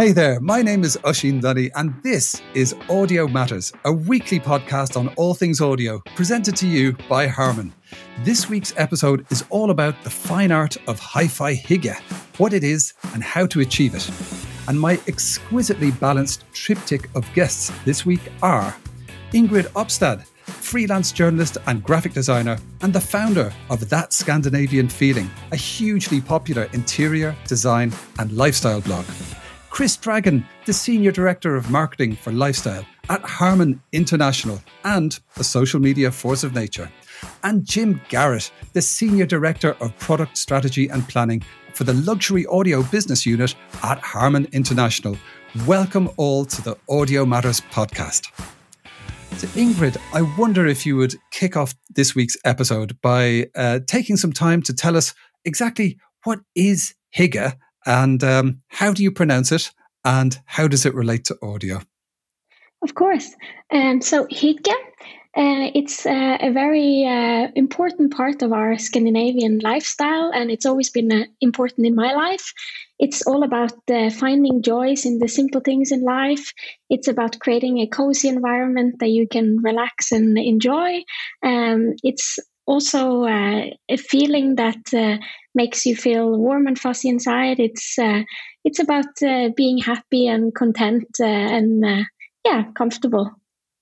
Hey there, my name is Oisín Lunny, and this is Audio Matters, a weekly podcast on all things audio, presented to you by Harman. This week's episode is all about the fine art of hi fi hygge, what it is, and how to achieve it. And my exquisitely balanced triptych of guests this week are Ingrid Opstad, freelance journalist and graphic designer, and the founder of That Scandinavian Feeling, a hugely popular interior, design, and lifestyle blog. Chris Dragon, the Senior Director of Marketing for Lifestyle at Harman International and a social media force of nature. And Jim Garrett, the Senior Director of Product Strategy and Planning for the Luxury Audio Business Unit at Harman International. Welcome all to the Audio Matters podcast. So Ingrid, I wonder if you would kick off this week's episode by uh, taking some time to tell us exactly what is Hygge and um, how do you pronounce it? And how does it relate to audio? Of course. Um, so Hygge, uh, it's uh, a very uh, important part of our Scandinavian lifestyle, and it's always been uh, important in my life. It's all about uh, finding joys in the simple things in life. It's about creating a cozy environment that you can relax and enjoy. Um, it's also uh, a feeling that makes you feel warm and fuzzy inside. It's uh, it's about uh, being happy and content uh, and uh, yeah, comfortable.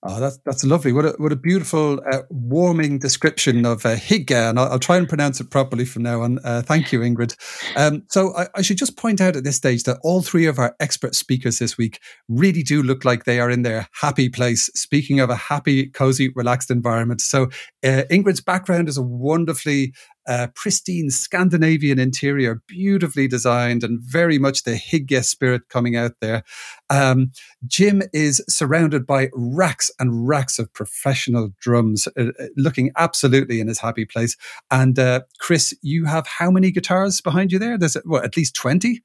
Oh, that's that's lovely. What a what a beautiful, uh, warming description of uh, and I'll, I'll, try and pronounce it properly from now on. Uh, thank you, Ingrid. Um, so I, I, should just point out at this stage that all three of our expert speakers this week really do look like they are in their happy place. Speaking of a happy, cozy, relaxed environment, so uh, Ingrid's background is a wonderfully uh, pristine Scandinavian interior, beautifully designed and very much the Hygge spirit coming out there. Um, Jim is surrounded by racks and racks of professional drums, uh, uh, looking absolutely in his happy place. And uh, Chris, you have how many guitars behind you there? There's what, at least 20?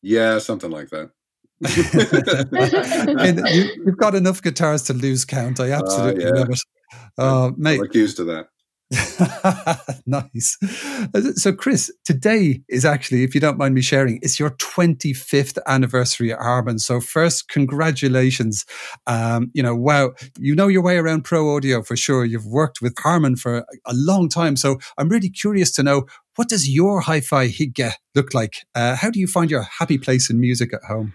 Yeah, something like that. you, have got enough guitars to lose count. I uh, absolutely uh, yeah. love it. Uh, mate, I'm accused of that. nice. So, Chris, today is actually, if you don't mind me sharing, it's your 25th anniversary at Harman. So, first, congratulations. Um, you know, wow, you know your way around pro audio for sure. You've worked with Harman for a long time. So, I'm really curious to know what does your hi fi hygge look like? Uh, how do you find your happy place in music at home?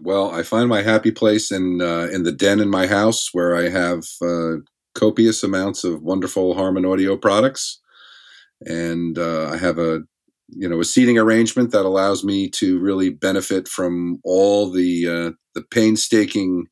Well, I find my happy place in uh, in the den in my house where I have uh, copious amounts of wonderful Harman Audio products, and uh, I have a you know a seating arrangement that allows me to really benefit from all the uh, the painstaking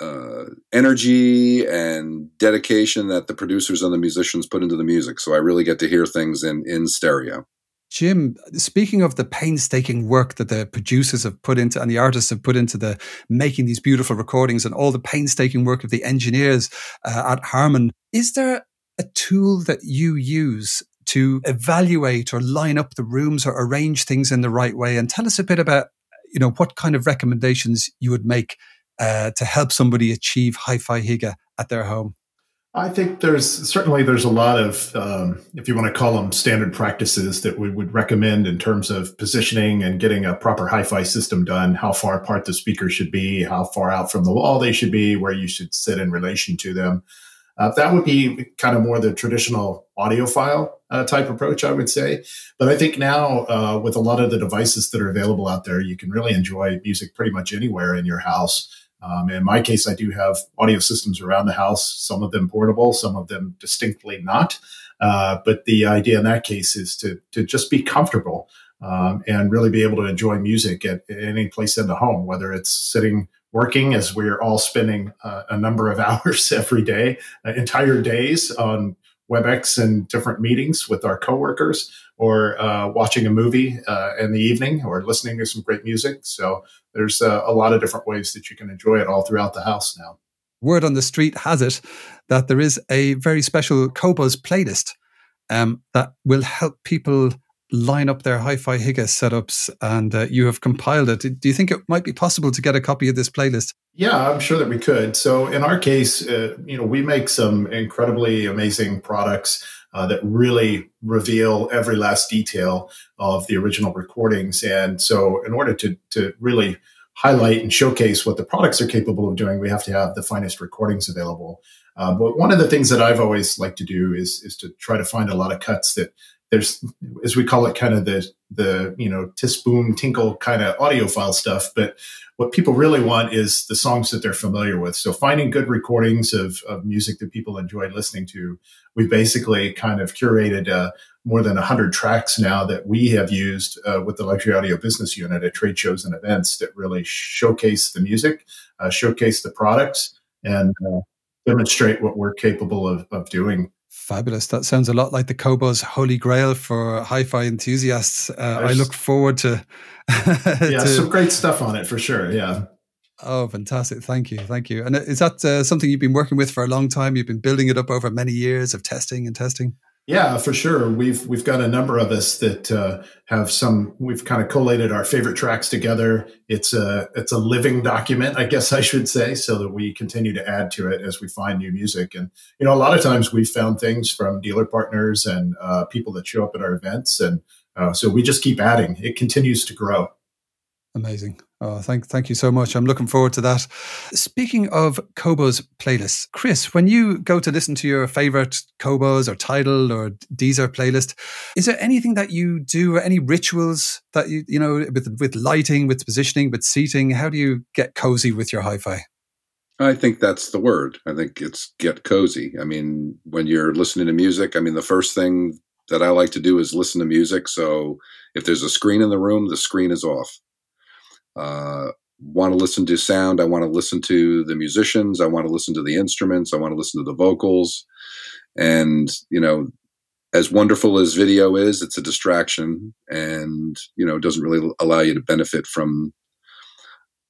uh, energy and dedication that the producers and the musicians put into the music. So I really get to hear things in in stereo. Jim, speaking of the painstaking work that the producers have put into and the artists have put into the making these beautiful recordings and all the painstaking work of the engineers uh, at Harman, is there a tool that you use to evaluate or line up the rooms or arrange things in the right way? And tell us a bit about, you know, what kind of recommendations you would make uh, to help somebody achieve hi-fi hygge at their home. I think there's certainly there's a lot of um, if you want to call them standard practices that we would recommend in terms of positioning and getting a proper hi-fi system done. How far apart the speakers should be, how far out from the wall they should be, where you should sit in relation to them. Uh, that would be kind of more the traditional audiophile uh, type approach, I would say. But I think now, uh, with a lot of the devices that are available out there, you can really enjoy music pretty much anywhere in your house. Um, in my case, I do have audio systems around the house, some of them portable, some of them distinctly not. Uh, but the idea in that case is to, to just be comfortable um, and really be able to enjoy music at, at, any place in the home, whether it's sitting working as we're all spending uh, a number of hours every day, uh, entire days on WebEx and different meetings with our coworkers, or uh, watching a movie uh, in the evening, or listening to some great music. So there's uh, a lot of different ways that you can enjoy it all throughout the house now. Word on the street has it that there is a very special Qobuz playlist um, that will help people line up their hi-fi Hygge setups, and uh, you have compiled it. Do you think it might be possible to get a copy of this playlist? Yeah, I'm sure that we could. So in our case, uh, you know, we make some incredibly amazing products uh, that really reveal every last detail of the original recordings. And so, in order to to really highlight and showcase what the products are capable of doing, we have to have the finest recordings available. Uh, but one of the things that I've always liked to do is is to try to find a lot of cuts that there's as we call it kind of the the you know tis boom tinkle kind of audiophile stuff but what people really want is the songs that they're familiar with. So finding good recordings of, of music that people enjoy listening to we've basically kind of curated uh, more than 100 tracks now that we have used uh, with the luxury audio business unit at trade shows and events that really showcase the music uh, showcase the products and uh, demonstrate what we're capable of, of doing Fabulous. That sounds a lot like the Qobuz Holy Grail for hi-fi enthusiasts. Uh, I look forward to. yeah, to, some great stuff on it for sure. Yeah. Oh, fantastic! Thank you, thank you. And is that uh, something you've been working with for a long time? You've been building it up over many years of testing and testing. Yeah, for sure. We've we've got a number of us that uh, have some. We've kind of collated our favorite tracks together. It's a it's a living document, I guess I should say, so that we continue to add to it as we find new music. And you know, a lot of times we've found things from dealer partners and uh, people that show up at our events, and uh, so we just keep adding. It continues to grow. Amazing. Oh, thank, thank you so much. I'm looking forward to that. Speaking of Qobuz playlists, Chris, when you go to listen to your favorite Qobuz or Tidal or Deezer playlist, is there anything that you do or any rituals that you, you know, with, with lighting, with positioning, with seating? How do you get cozy with your hi fi? I think that's the word. I think it's get cozy. I mean, when you're listening to music, I mean, the first thing that I like to do is listen to music. So if there's a screen in the room, the screen is off uh, want to listen to sound. I want to listen to the musicians. I want to listen to the instruments. I want to listen to the vocals. And, you know, as wonderful as video is, it's a distraction and, you know, doesn't really allow you to benefit from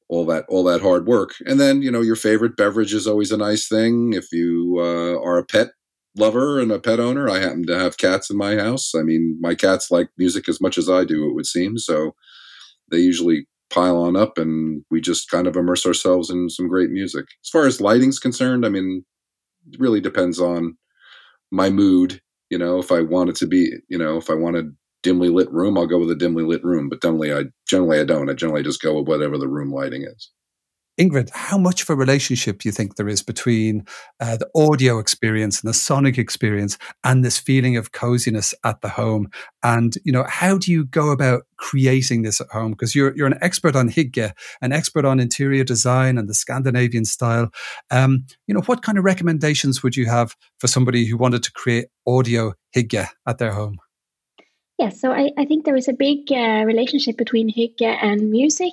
all that all that hard work. And then, you know, your favorite beverage is always a nice thing. If you uh, are a pet lover and a pet owner, I happen to have cats in my house. I mean, my cats like music as much as I do, it would seem. So they usually pile on up and we just kind of immerse ourselves in some great music. As far as lighting's concerned, I mean, it really depends on my mood. You know, if I want it to be, you know, if I want a dimly lit room, I'll go with a dimly lit room. But generally, I generally I don't. I generally just go with whatever the room lighting is. Ingrid, how much of a relationship do you think there is between uh, the audio experience and the sonic experience and this feeling of coziness at the home? And, you know, how do you go about creating this at home? Because you're, you're an expert on Hygge, an expert on interior design and the Scandinavian style. Um, you know, what kind of recommendations would you have for somebody who wanted to create audio Hygge at their home? Yes, so I, I think there is a big uh, relationship between hygge and music.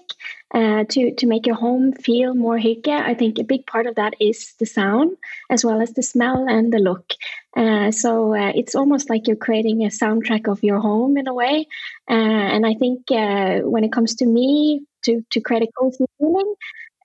Uh, to to make your home feel more hygge, I think a big part of that is the sound as well as the smell and the look. Uh, so uh, it's almost like you're creating a soundtrack of your home in a way. Uh, and I think uh, when it comes to me to to create a cozy feeling,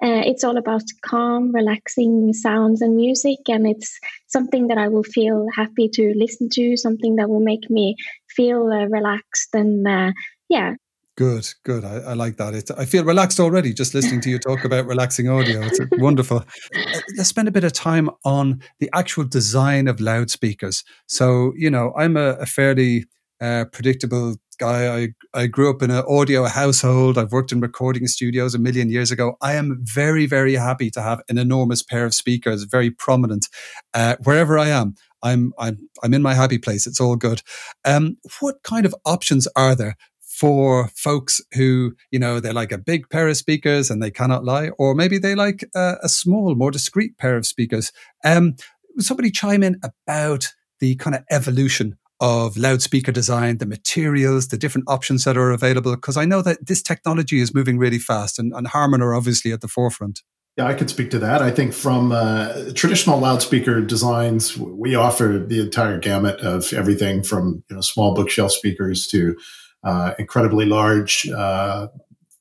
uh, it's all about calm, relaxing sounds and music, and it's something that I will feel happy to listen to, something that will make me feel uh, relaxed and uh, yeah. Good, good. I, I like that. It, I feel relaxed already just listening to you talk about relaxing audio. It's wonderful. Uh, let's spend a bit of time on the actual design of loudspeakers. So, you know, I'm a, a fairly uh, predictable guy. I, I grew up in an audio household. I've worked in recording studios a million years ago. I am very, very happy to have an enormous pair of speakers, very prominent, uh, wherever I am. I'm, I'm, I'm in my happy place. It's all good. Um, what kind of options are there for folks who, you know, they like a big pair of speakers and they cannot lie, or maybe they like a, a small, more discreet pair of speakers? Um, somebody chime in about the kind of evolution of loudspeaker design, the materials, the different options that are available? Because I know that this technology is moving really fast, and, and Harman are obviously at the forefront. Yeah, I could speak to that. I think from uh, traditional loudspeaker designs, we offer the entire gamut of everything from you know small bookshelf speakers to uh, incredibly large uh,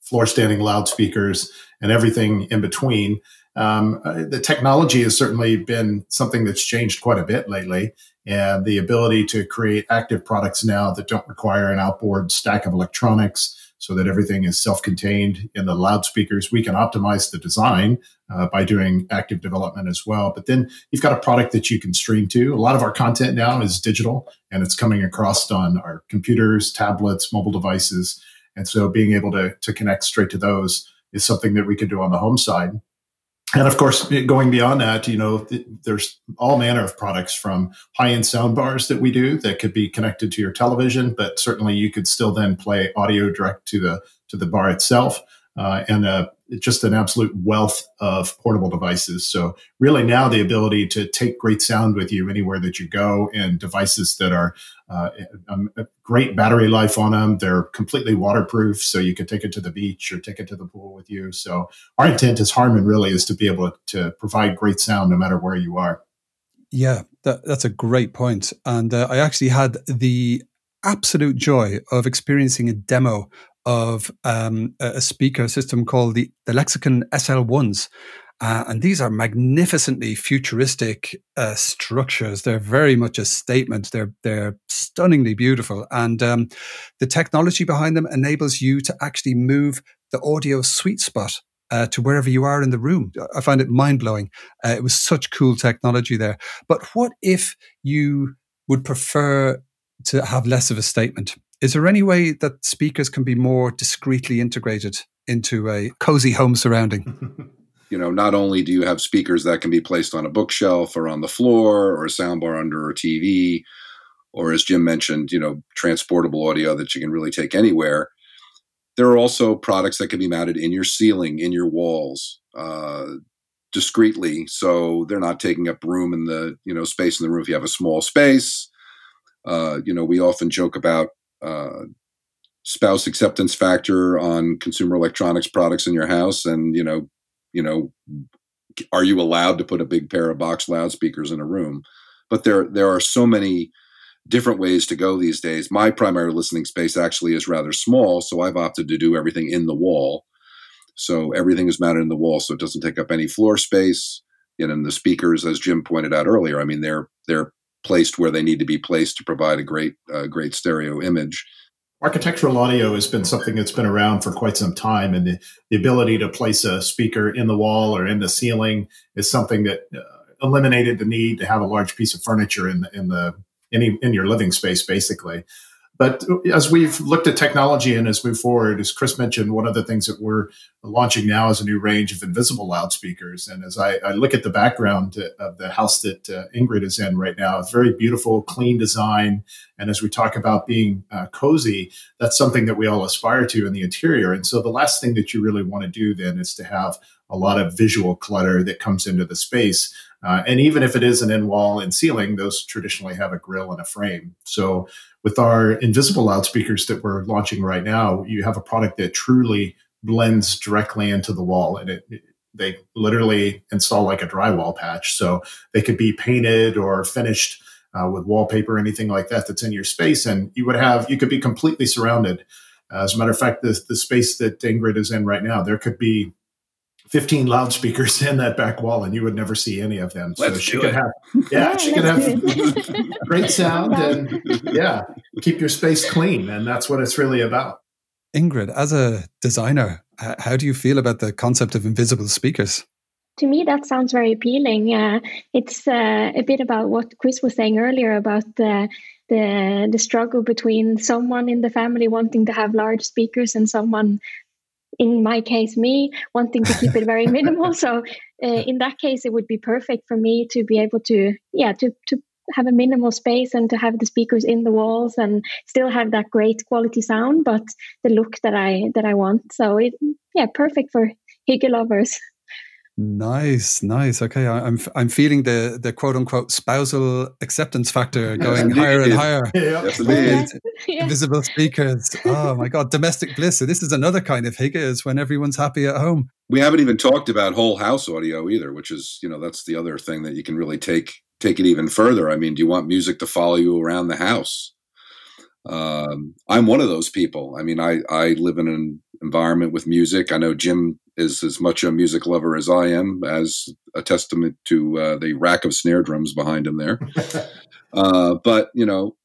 floor standing loudspeakers and everything in between. Um, uh, the technology has certainly been something that's changed quite a bit lately. And the ability to create active products now that don't require an outboard stack of electronics so that everything is self-contained in the loudspeakers. We can optimize the design uh, by doing active development as well. But then you've got a product that you can stream to. A lot of our content now is digital and it's coming across on our computers, tablets, mobile devices. And so being able to, to connect straight to those is something that we could do on the home side and of course, going beyond that, you know, there's all manner of products from high-end sound bars that we do that could be connected to your television, but certainly you could still then play audio direct to the to the bar itself uh, and uh, just an absolute wealth of portable devices. So really now the ability to take great sound with you anywhere that you go and devices that are uh, um, a great battery life on them. They're completely waterproof, so you can take it to the beach or take it to the pool with you. So our intent as Harman really is to be able to provide great sound no matter where you are. Yeah, that, that's a great point. And uh, I actually had the absolute joy of experiencing a demo of um, a speaker system called the, the Lexicon SL1s. Uh, and these are magnificently futuristic uh, structures. They're very much a statement. They're they're stunningly beautiful, and um, the technology behind them enables you to actually move the audio sweet spot uh, to wherever you are in the room. I find it mind blowing. Uh, it was such cool technology there. But what if you would prefer to have less of a statement? Is there any way that speakers can be more discreetly integrated into a cozy home surrounding? you know, not only do you have speakers that can be placed on a bookshelf or on the floor or a soundbar under a TV, or as Jim mentioned, you know, transportable audio that you can really take anywhere. There are also products that can be mounted in your ceiling, in your walls, uh, discreetly, so they're not taking up room in the you know space in the room. If you have a small space, uh, you know, we often joke about uh, spouse acceptance factor on consumer electronics products in your house, and you know, you know, are you allowed to put a big pair of box loudspeakers in a room? But there there are so many different ways to go these days. My primary listening space actually is rather small, so I've opted to do everything in the wall. So everything is mounted in the wall, so it doesn't take up any floor space. And the speakers, as Jim pointed out earlier, I mean they're they're placed where they need to be placed to provide a great uh, great stereo image. Architectural audio has been something that's been around for quite some time, and the, the ability to place a speaker in the wall or in the ceiling is something that uh, eliminated the need to have a large piece of furniture in the in the in, in your living space, basically. But as we've looked at technology and as move forward, as Chris mentioned, one of the things that we're launching now is a new range of invisible loudspeakers. And as I, I look at the background of the house that uh, Ingrid is in right now, it's very beautiful, clean design. And as we talk about being uh, cozy, that's something that we all aspire to in the interior. And so the last thing that you really want to do then is to have a lot of visual clutter that comes into the space. Uh, and even if it is an in wall and ceiling, those traditionally have a grill and a frame. So with our invisible loudspeakers that we're launching right now, you have a product that truly blends directly into the wall and it, it they literally install like a drywall patch. So they could be painted or finished uh, with wallpaper, anything like that that's in your space. And you would have, you could be completely surrounded. Uh, as a matter of fact, the, the space that Ingrid is in right now, there could be 15 loudspeakers in that back wall and you would never see any of them. So Let's she could it. have, yeah, she could have great sound and yeah, keep your space clean. And that's what it's really about. Ingrid, as a designer, how do you feel about the concept of invisible speakers? To me, that sounds very appealing. Uh, it's uh, a bit about what Chris was saying earlier about the, the the struggle between someone in the family wanting to have large speakers and someone in my case, me wanting to keep it very minimal. So uh, in that case, it would be perfect for me to be able to, yeah, to to have a minimal space and to have the speakers in the walls and still have that great quality sound, but the look that I that I want. So it, yeah, perfect for Hygge lovers. Nice, nice. Okay, I'm I'm feeling the the quote unquote spousal acceptance factor going yes, higher and higher. Yeah. yeah. Invisible speakers. Oh my god, domestic bliss. So this is another kind of Hygge is when everyone's happy at home. We haven't even talked about whole house audio either, which is you know that's the other thing that you can really take take it even further. I mean, do you want music to follow you around the house? Um, I'm one of those people. I mean, I I live in an environment with music. I know Jim is as much a music lover as I am, as a testament to uh, the rack of snare drums behind him there. uh, but you know,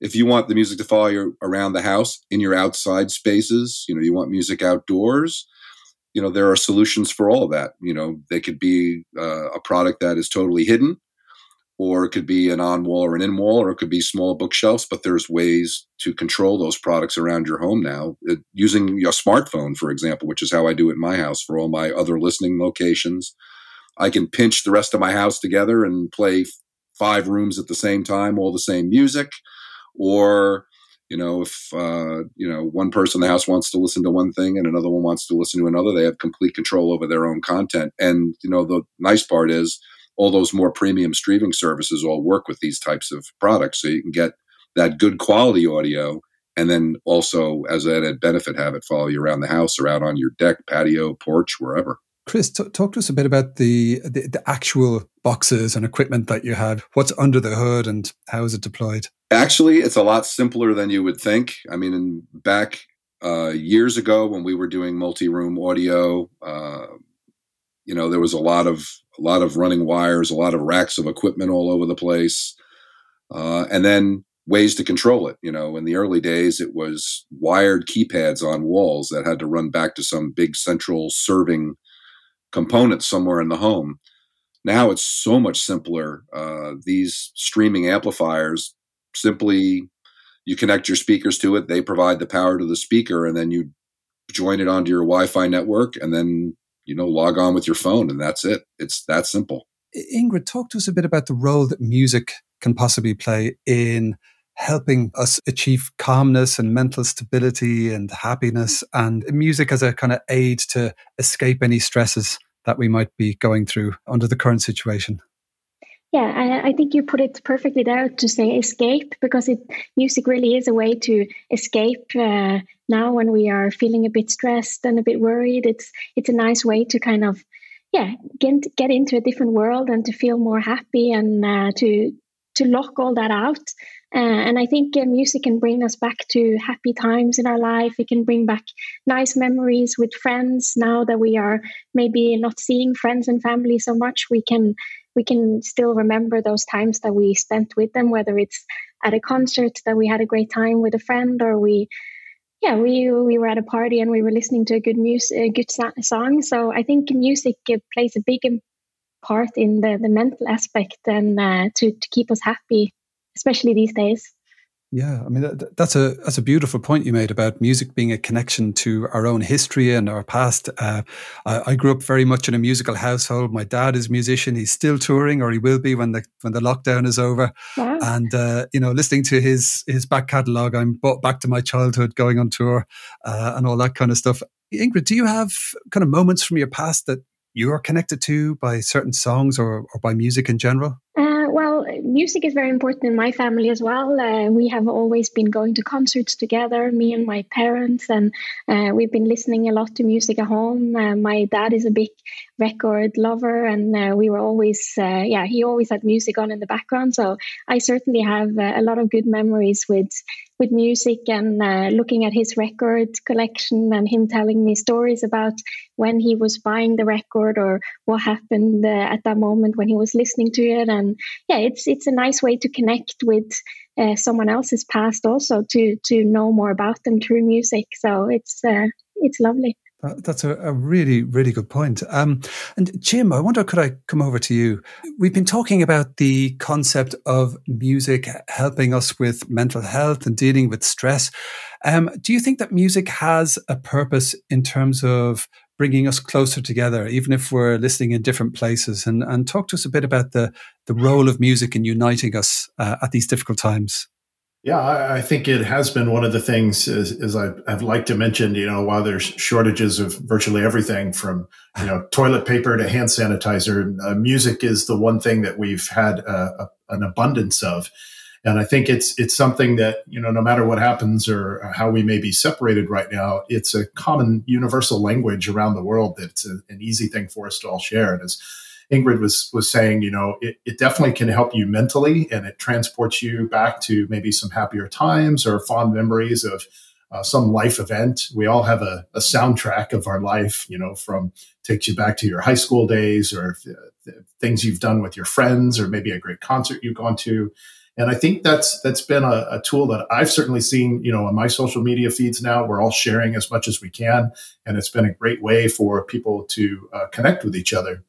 if you want the music to follow you around the house in your outside spaces, you know, you want music outdoors. You know, there are solutions for all of that. You know, they could be uh, a product that is totally hidden or it could be an on wall or an in wall, or it could be small bookshelves. But there's ways to control those products around your home now it, using your smartphone, for example, which is how I do it in my house for all my other listening locations. I can pinch the rest of my house together and play five rooms at the same time, all the same music. Or, you know, if uh, you know one person in the house wants to listen to one thing and another one wants to listen to another, they have complete control over their own content. And you know, the nice part is all those more premium streaming services all work with these types of products. So you can get that good quality audio and then also as an added benefit have it follow you around the house or out on your deck, patio, porch, wherever. Chris, t- talk to us a bit about the, the, the actual boxes and equipment that you have. What's under the hood and how is it deployed? Actually, it's a lot simpler than you would think. I mean, in, back uh, years ago when we were doing multi-room audio, uh, you know, there was a lot of a lot of running wires, a lot of racks of equipment all over the place, uh, and then ways to control it. You know, in the early days, it was wired keypads on walls that had to run back to some big central serving component somewhere in the home. Now it's so much simpler. Uh, these streaming amplifiers simply you connect your speakers to it, they provide the power to the speaker, and then you join it onto your Wi-Fi network, and then you know, log on with your phone and that's it. It's that simple. Ingrid, talk to us a bit about the role that music can possibly play in helping us achieve calmness and mental stability and happiness and music as a kind of aid to escape any stresses that we might be going through under the current situation. Yeah, I, I, think you put it perfectly there to say escape because it music really is a way to escape. Uh, now, when we are feeling a bit stressed and a bit worried, it's it's a nice way to kind of yeah get get into a different world and to feel more happy and uh, to to lock all that out. Uh, and I think music can bring us back to happy times in our life. It can bring back nice memories with friends. Now that we are maybe not seeing friends and family so much, we can we can still remember those times that we spent with them, whether it's at a concert that we had a great time with a friend or we yeah we we were at a party and we were listening to a good music a good song. So i think music plays a big part in the the mental aspect and uh, to to keep us happy especially these days yeah, I mean that, that's a that's a beautiful point you made about music being a connection to our own history and our past. Uh, I, I, grew up very much in a musical household. My dad is a musician; he's still touring, or he will be when the when the lockdown is over. Wow. And uh, you know, listening to his his back catalogue, I'm brought back to my childhood, going on tour, uh, and all that kind of stuff. Ingrid, do you have kind of moments from your past that you are connected to by certain songs or, or by music in general? Music is very important in my family as well. Uh, we have always been going to concerts together, me and my parents, and uh, we've been listening a lot to music at home. Uh, my dad is a big record lover, and uh, we were always, uh, yeah, he always had music on in the background. So I certainly have uh, a lot of good memories with with music and uh, looking at his record collection and him telling me stories about when he was buying the record or what happened uh, at that moment when he was listening to it. And yeah it's it's a nice way to connect with uh, someone else's past also to to know more about them through music. So it's it's lovely that's a, a, really, really good point. Um, and Jim, I wonder, could I come over to you? We've been talking about the concept of music helping us with mental health and dealing with stress. Um, do you think that music has a purpose in terms of bringing us closer together, even if we're listening in different places? And, and talk to us a bit about the, the role of music in uniting us uh, at these difficult times. Yeah, I, I, think it has been one of the things, as, as I, have liked to mention, you know, while there's shortages of virtually everything from, you know, toilet paper to hand sanitizer, uh, music is the one thing that we've had uh, a, an abundance of. And I think it's it's something that you know, no matter what happens or how we may be separated right now, it's a common universal language around the world that's a, an easy thing for us to all share. And as Ingrid was was saying, you know, it, it definitely can help you mentally, and it transports you back to maybe some happier times or fond memories of uh, some life event. We all have a, a, soundtrack of our life, you know, from takes you back to your high school days or uh, things you've done with your friends or maybe a great concert you've gone to. And I think that's that's been a, a, tool that I've certainly seen, you know, on my social media feeds now. We're all sharing as much as we can, and it's been a great way for people to uh, connect with each other.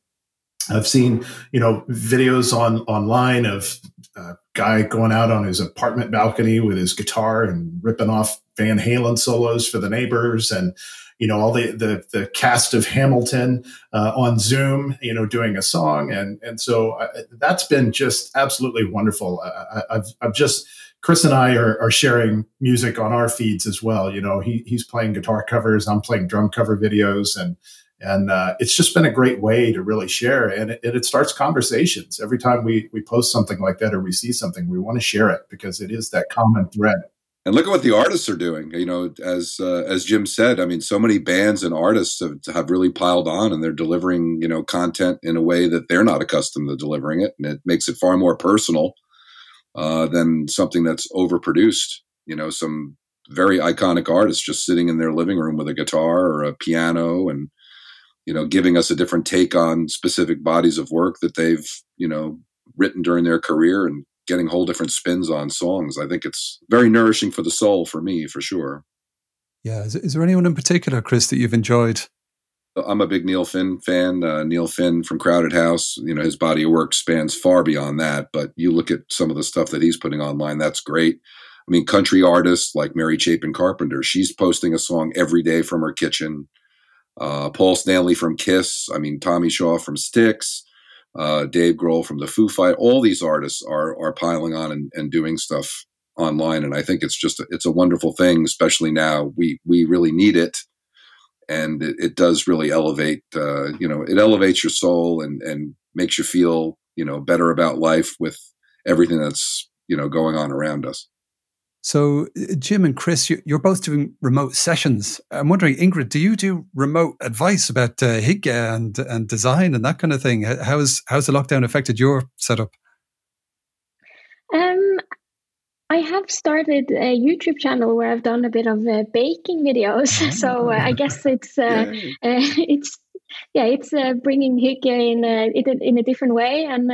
I've seen, you know, videos on online of a guy going out on his apartment balcony with his guitar and ripping off Van Halen solos for the neighbors, and you know all the the, the cast of Hamilton uh, on Zoom, you know, doing a song, and and so I, uh, that's been just absolutely wonderful. I, have I've just Chris and I are, are sharing music on our feeds as well. You know, he he's playing guitar covers, I'm playing drum cover videos, and and uh, it's just been a great way to really share and it, it, starts conversations. Every time we we post something like that or we see something we want to share it because it is that common thread. And look at what the artists are doing you know as uh, as jim said i mean so many bands and artists have, have really piled on and they're delivering you know content in a way that they're not accustomed to delivering it and it makes it far more personal uh, than something that's overproduced. You know some very iconic artists just sitting in their living room with a guitar or a piano and you know, giving us a different take on specific bodies of work that they've, you know, written during their career and getting whole different spins on songs. I think it's very nourishing for the soul for me, for sure. Yeah. Is, is there anyone in particular, Chris, that you've enjoyed? I'm a big Neil Finn fan. Uh, Neil Finn from Crowded House, you know, his body of work spans far beyond that. But you look at some of the stuff that he's putting online, that's great. I mean, country artists like Mary Chapin Carpenter, she's posting a song every day from her kitchen uh, Paul Stanley from Kiss. I mean, Tommy Shaw from Styx. Uh, Dave Grohl from the Foo Fight. All these artists are are piling on and, and doing stuff online, and I think it's just a, it's a wonderful thing. Especially now, we we really need it, and it, it does really elevate. Uh, you know, it elevates your soul and and makes you feel you know better about life with everything that's you know going on around us. So, uh, Jim and Chris, you're both doing remote sessions. I'm wondering, Ingrid, do you do remote advice about uh, and and design and that kind of thing? How's how's the lockdown affected your setup? Um, I have started a YouTube channel where I've done a bit of uh, baking videos. so uh, I guess it's uh, uh, it's yeah, it's uh, bringing Hygge in a, in a different way and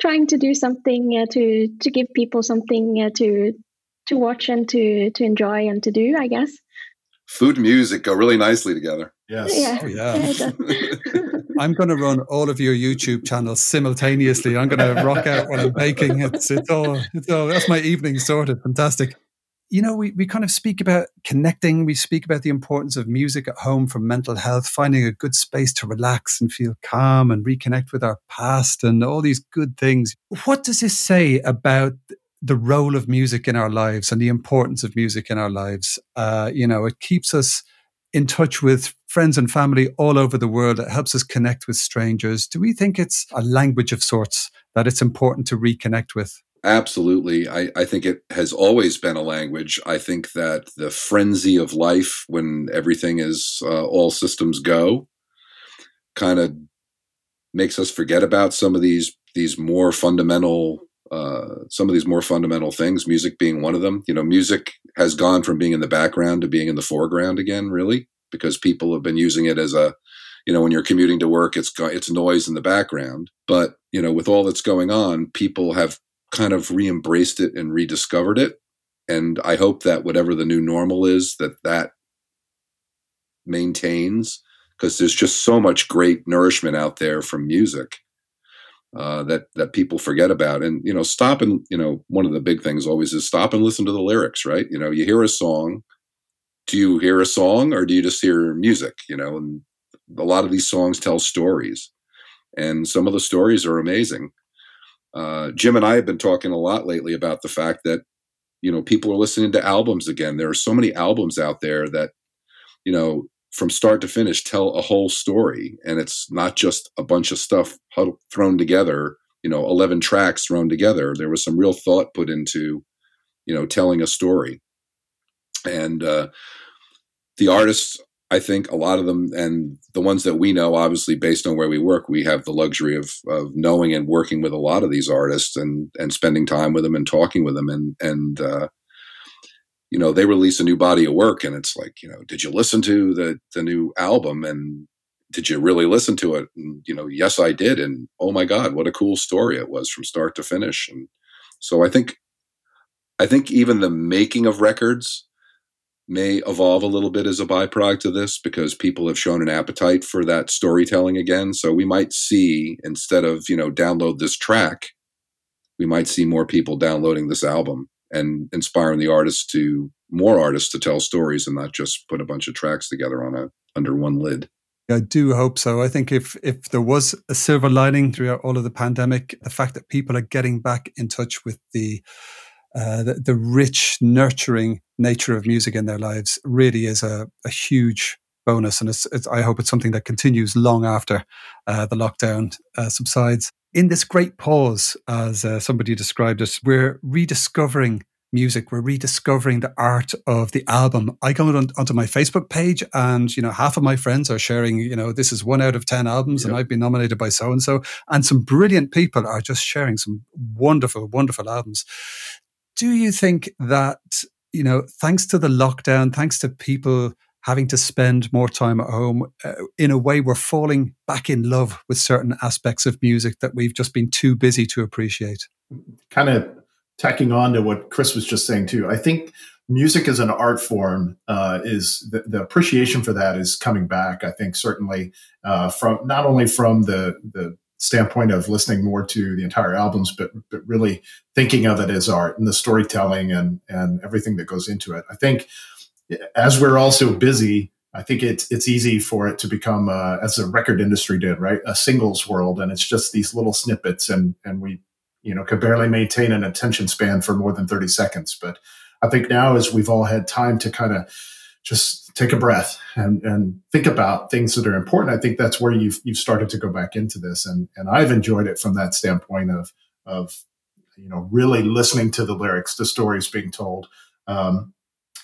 trying to do something to to give people something to to watch and to to enjoy and to do, I guess. Food and music go really nicely together. Yes. Yeah. Oh, yeah. I'm going to run all of your YouTube channels simultaneously. I'm going to rock out while I'm baking. It's, it's all, it's all, that's my evening sorted. Fantastic. You know, we, we kind of speak about connecting. We speak about the importance of music at home for mental health, finding a good space to relax and feel calm and reconnect with our past and all these good things. What does this say about the role of music in our lives and the importance of music in our lives. Uh, you know, it keeps us in touch with friends and family all over the world. It helps us connect with strangers. Do we think it's a language of sorts that it's important to reconnect with? Absolutely. I, I think it has always been a language. I think that the frenzy of life, when everything is uh, all systems go, kind of makes us forget about some of these these more fundamental uh, some of these more fundamental things, music being one of them. You know, music has gone from being in the background to being in the foreground again, really, because people have been using it as a, you know, when you're commuting to work, it's it's noise in the background. But you know, with all that's going on, people have kind of re-embraced it and rediscovered it. And I hope that whatever the new normal is, that that maintains because there's just so much great nourishment out there from music uh, that that people forget about. And you know, stop and you know, one of the big things always is stop and listen to the lyrics. Right? You know, you hear a song. Do you hear a song or do you just hear music? You know, and a lot of these songs tell stories, and some of the stories are amazing. Uh, Jim and I have been talking a lot lately about the fact that you know people are listening to albums again. There are so many albums out there that you know from start to finish tell a whole story. And it's not just a bunch of stuff thrown together you know 11 tracks thrown together. There was some real thought put into you know telling a story. And uh, the artists i think a lot of them and the ones that we know obviously based on where we work we have the luxury of, of knowing and working with a lot of these artists and and spending time with them and talking with them. And and uh, you know, they release a new body of work and it's like, you know, did you listen to the the new album and did you really listen to it? And, you know, yes, I did. And oh my God, what a cool story it was from start to finish. And so I think, I think even the making of records may evolve a little bit as a byproduct of this because people have shown an appetite for that storytelling again. So we might see instead of, you know, download this track, we might see more people downloading this album and inspiring the artists to more artists to tell stories and not just put a bunch of tracks together on a under one lid. I do hope so. I think if if there was a silver lining throughout all of the pandemic, the fact that people are getting back in touch with the uh, the, the, rich, nurturing nature of music in their lives really is a, a huge bonus, and it's, it's, I hope it's something that continues long after uh, the lockdown uh, subsides. In this great pause, as uh, somebody described it, we're rediscovering music. We're rediscovering the art of the album. I go on, onto my Facebook page and, you know, half of my friends are sharing, you know, this is one out of 10 albums yep. and I've been nominated by so and so. And some brilliant people are just sharing some wonderful, wonderful albums. Do you think that, you know, thanks to the lockdown, thanks to people having to spend more time at home, uh, in a way, we're falling back in love with certain aspects of music that we've just been too busy to appreciate? Kind of tacking on to what Chris was just saying too, I think music as an art form uh, is the, the, appreciation for that is coming back. I think certainly uh, from not only from the the standpoint of listening more to the entire albums, but but really thinking of it as art and the storytelling and and everything that goes into it. I think as we're also busy. I think it's it's easy for it to become, uh, as the record industry did, right, a singles world, and it's just these little snippets, and and we you know, could barely maintain an attention span for more than 30 seconds. But I think now as we've all had time to kind of just take a breath and, and think about things that are important, I think that's where you've, you've started to go back into this. And, and I've enjoyed it from that standpoint of, of, you know, really listening to the lyrics, the stories being told, um,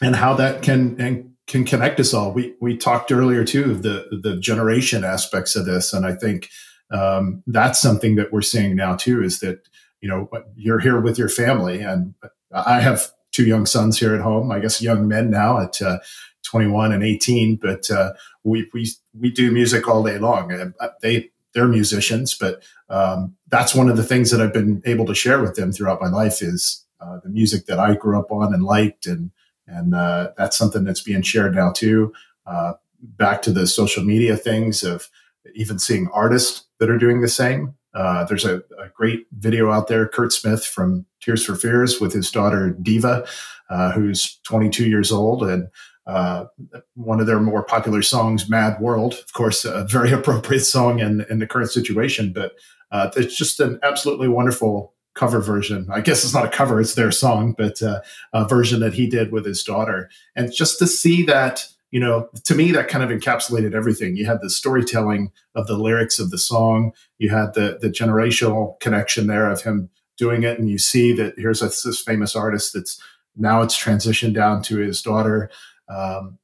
and how that can, and can connect us all. We, we talked earlier too, of the, the generation aspects of this. And I think, um, that's something that we're seeing now too, is that, you know, you're here with your family. And I have two young sons here at home, I guess young men now at uh, 21 and 18, but uh, we, we, we do music all day long. And uh, they, they're musicians, but um, that's one of the things that I've been able to share with them throughout my life is uh, the music that I grew up on and liked. And, and uh, that's something that's being shared now too. Uh, back to the social media things of even seeing artists that are doing the same. Uh, there's a, a, great video out there, Curt Smith from Tears for Fears with his daughter Diva, uh, who's 22 years old. And uh, one of their more popular songs, Mad World, of course, a very appropriate song in, in the current situation, but uh, it's just an absolutely wonderful cover version. I guess it's not a cover, it's their song, but uh, a version that he did with his daughter. And just to see that you know, to me, that kind of encapsulated everything. You had the storytelling of the lyrics of the song. You had the the generational connection there of him doing it, and you see that here's this, this famous artist that's now it's transitioned down to his daughter. Um,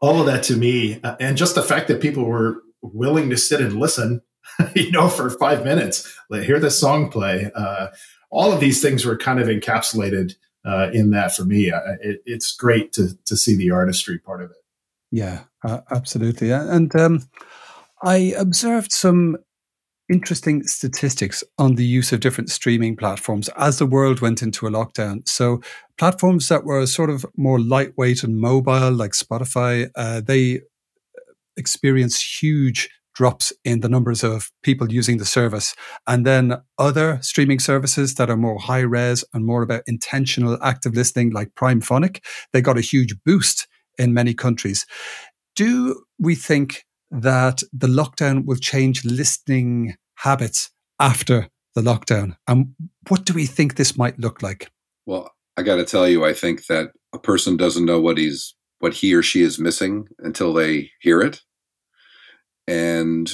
all of that to me, uh, and just the fact that people were willing to sit and listen, you know, for five minutes, like, hear the song play. Uh, all of these things were kind of encapsulated uh, in that for me. It, it's great to to see the artistry part of it. Yeah, uh, absolutely. And um, I observed some interesting statistics on the use of different streaming platforms as the world went into a lockdown. So, platforms that were sort of more lightweight and mobile, like Spotify, uh, they experienced huge drops in the numbers of people using the service. And then other streaming services that are more high res and more about intentional active listening, like Primephonic, they got a huge boost in many countries. Do we think that the lockdown will change listening habits after the lockdown? And what do we think this might look like? Well, I got to tell you, I think that a person doesn't know what he's what he or she is missing until they hear it. And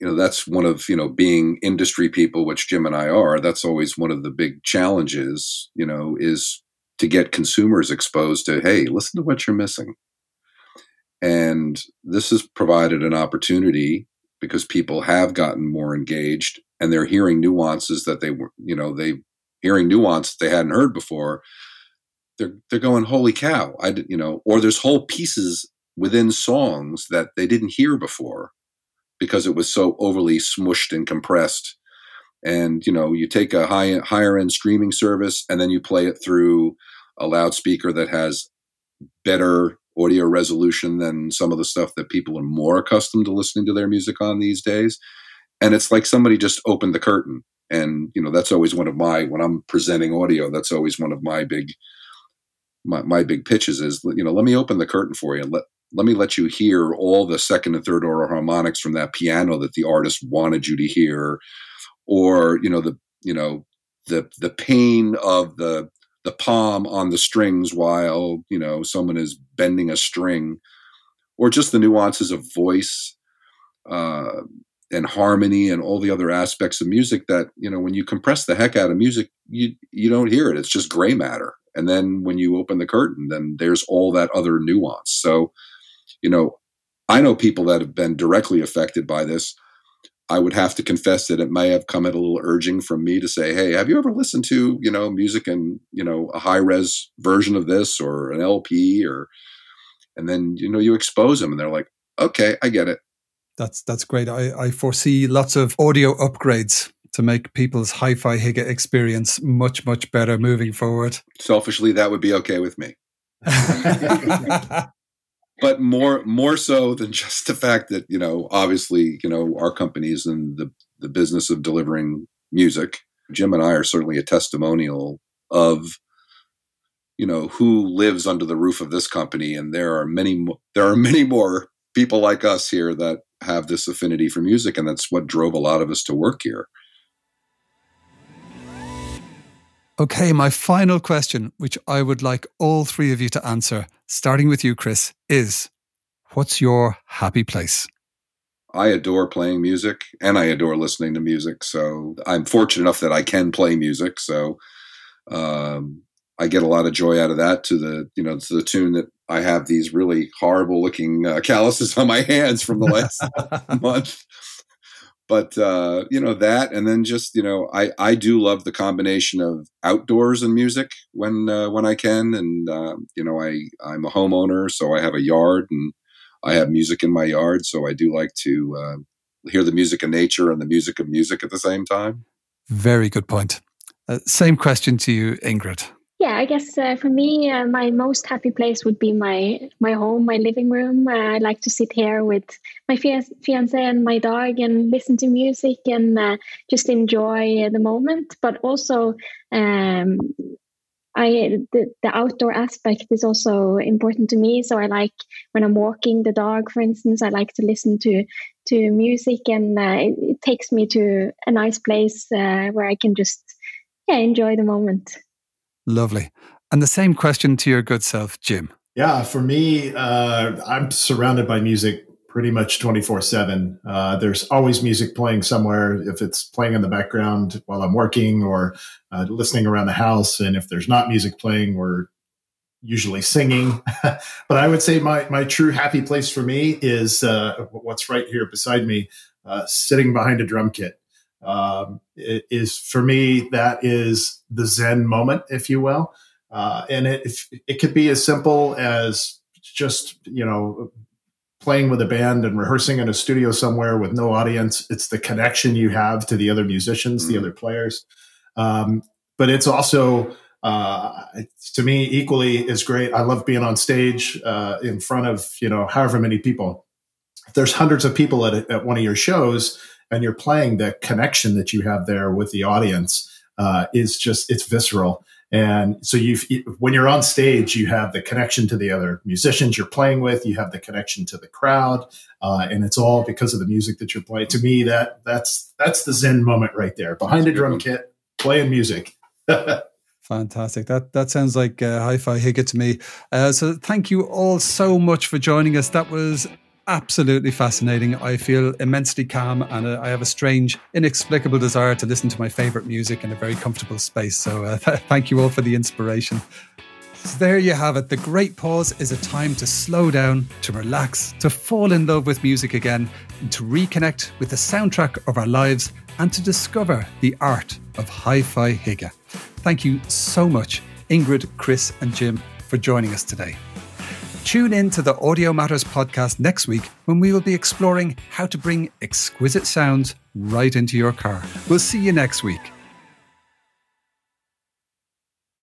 you know that's one of you know being industry people which jim and i are that's always one of the big challenges you know is to get consumers exposed to hey listen to what you're missing and this has provided an opportunity because people have gotten more engaged and they're hearing nuances that they were you know they hearing nuance they hadn't heard before they're they're going, holy cow! I you know, or there's whole pieces within songs that they didn't hear before because it was so overly smushed and compressed. And you know, you take a high higher end streaming service and then you play it through a loudspeaker that has better audio resolution than some of the stuff that people are more accustomed to listening to their music on these days. And it's like somebody just opened the curtain. And you know, that's always one of my when I'm presenting audio, that's always one of my big my, my big pitches is you know, let me open the curtain for you and let let me let you hear all the second and third order harmonics from that piano that the artist wanted you to hear. Or you know the you know the the pain of the the palm on the strings while you know someone is bending a string. Or just the nuances of voice uh, and harmony and all the other aspects of music that you know when you compress the heck out of music you you don't hear it. It's just gray matter. And then when you open the curtain then there's all that other nuance. So you know i know people that have been directly affected by this I would have to confess that it may have come at a little urging from me to say, "Hey, have you ever listened to you know music in you know a high res version of this or an LP or?" And then you know you expose them, and they're like, "Okay, I get it." That's that's great. I, I foresee lots of audio upgrades to make people's hi-fi hygge experience much much better moving forward. Selfishly, that would be okay with me. but more more so than just the fact that you know obviously you know our companies in the the business of delivering music jim and i are certainly a testimonial of you know who lives under the roof of this company. And there are many there are many more people like us here that have this affinity for music. And that's what drove a lot of us to work here Okay, my final question, which I would like all three of you to answer, starting with you, Chris, is what's your happy place? I adore playing music and I adore listening to music. So I'm fortunate enough that I can play music. So um, I get a lot of joy out of that to the, you know, to the tune that I have these really horrible looking uh, calluses on my hands from the last month but uh, you know that and then just you know i i do love the combination of outdoors and music when uh, when i can. And uh, you know i i'm a homeowner so i have a yard and i have music in my yard. So i do like to uh, hear the music of nature and the music of music at the same time. Very good point. Uh, same question to you ingrid yeah, I guess uh, for me, uh, my most happy place would be my my home, my living room. Uh, I like to sit here with my fiance and my dog and listen to music and uh, just enjoy the moment. But also, um, I the, the outdoor aspect is also important to me. So I like when I'm walking the dog, for instance, I like to listen to to music, and uh, it, it, takes me to a nice place uh, where I can just yeah enjoy the moment. Lovely. And the same question to your good self, Jim. Yeah, for me, uh, I'm surrounded by music pretty much 24 uh, 7. There's always music playing somewhere, if it's playing in the background while I'm working or uh, listening around the house. And if there's not music playing, we're usually singing. but I would say my, my true happy place for me is uh, what's right here beside me, uh, sitting behind a drum kit um, is for me that is the zen moment if you will. Uh, and it, it could be as simple as just you know playing with a band and rehearsing in a studio somewhere with no audience. It's the connection you have to the other musicians mm-hmm. the other players. Um, but it's also uh, to me equally is great. I love being on stage uh, in front of you know however many people. If there's hundreds of people at, at one of your shows and you're playing the connection that you have there with the audience uh, is just it's visceral and so you when you're on stage you have the connection to the other musicians you're playing with you have the connection to the crowd uh, and it's all because of the music that you're playing to me that that's that's the zen moment right there behind a drum kit playing music Fantastic. That that sounds like uh, hi-fi hygge to me. Uh, so thank you all so much for joining us. That was absolutely fascinating. I feel immensely calm and uh, I have a strange, inexplicable desire to listen to my favorite music in a very comfortable space. So, uh, th- thank you all for the inspiration. So there you have it. The great pause is a time to slow down, to relax, to fall in love with music again, and to reconnect with the soundtrack of our lives and to discover the art of hi fi hygge. Thank you so much Ingrid, Chris, and Jim for joining us today. Tune in to the Audio Matters podcast next week when we will be exploring how to bring exquisite sounds right into your car. We'll see you next week.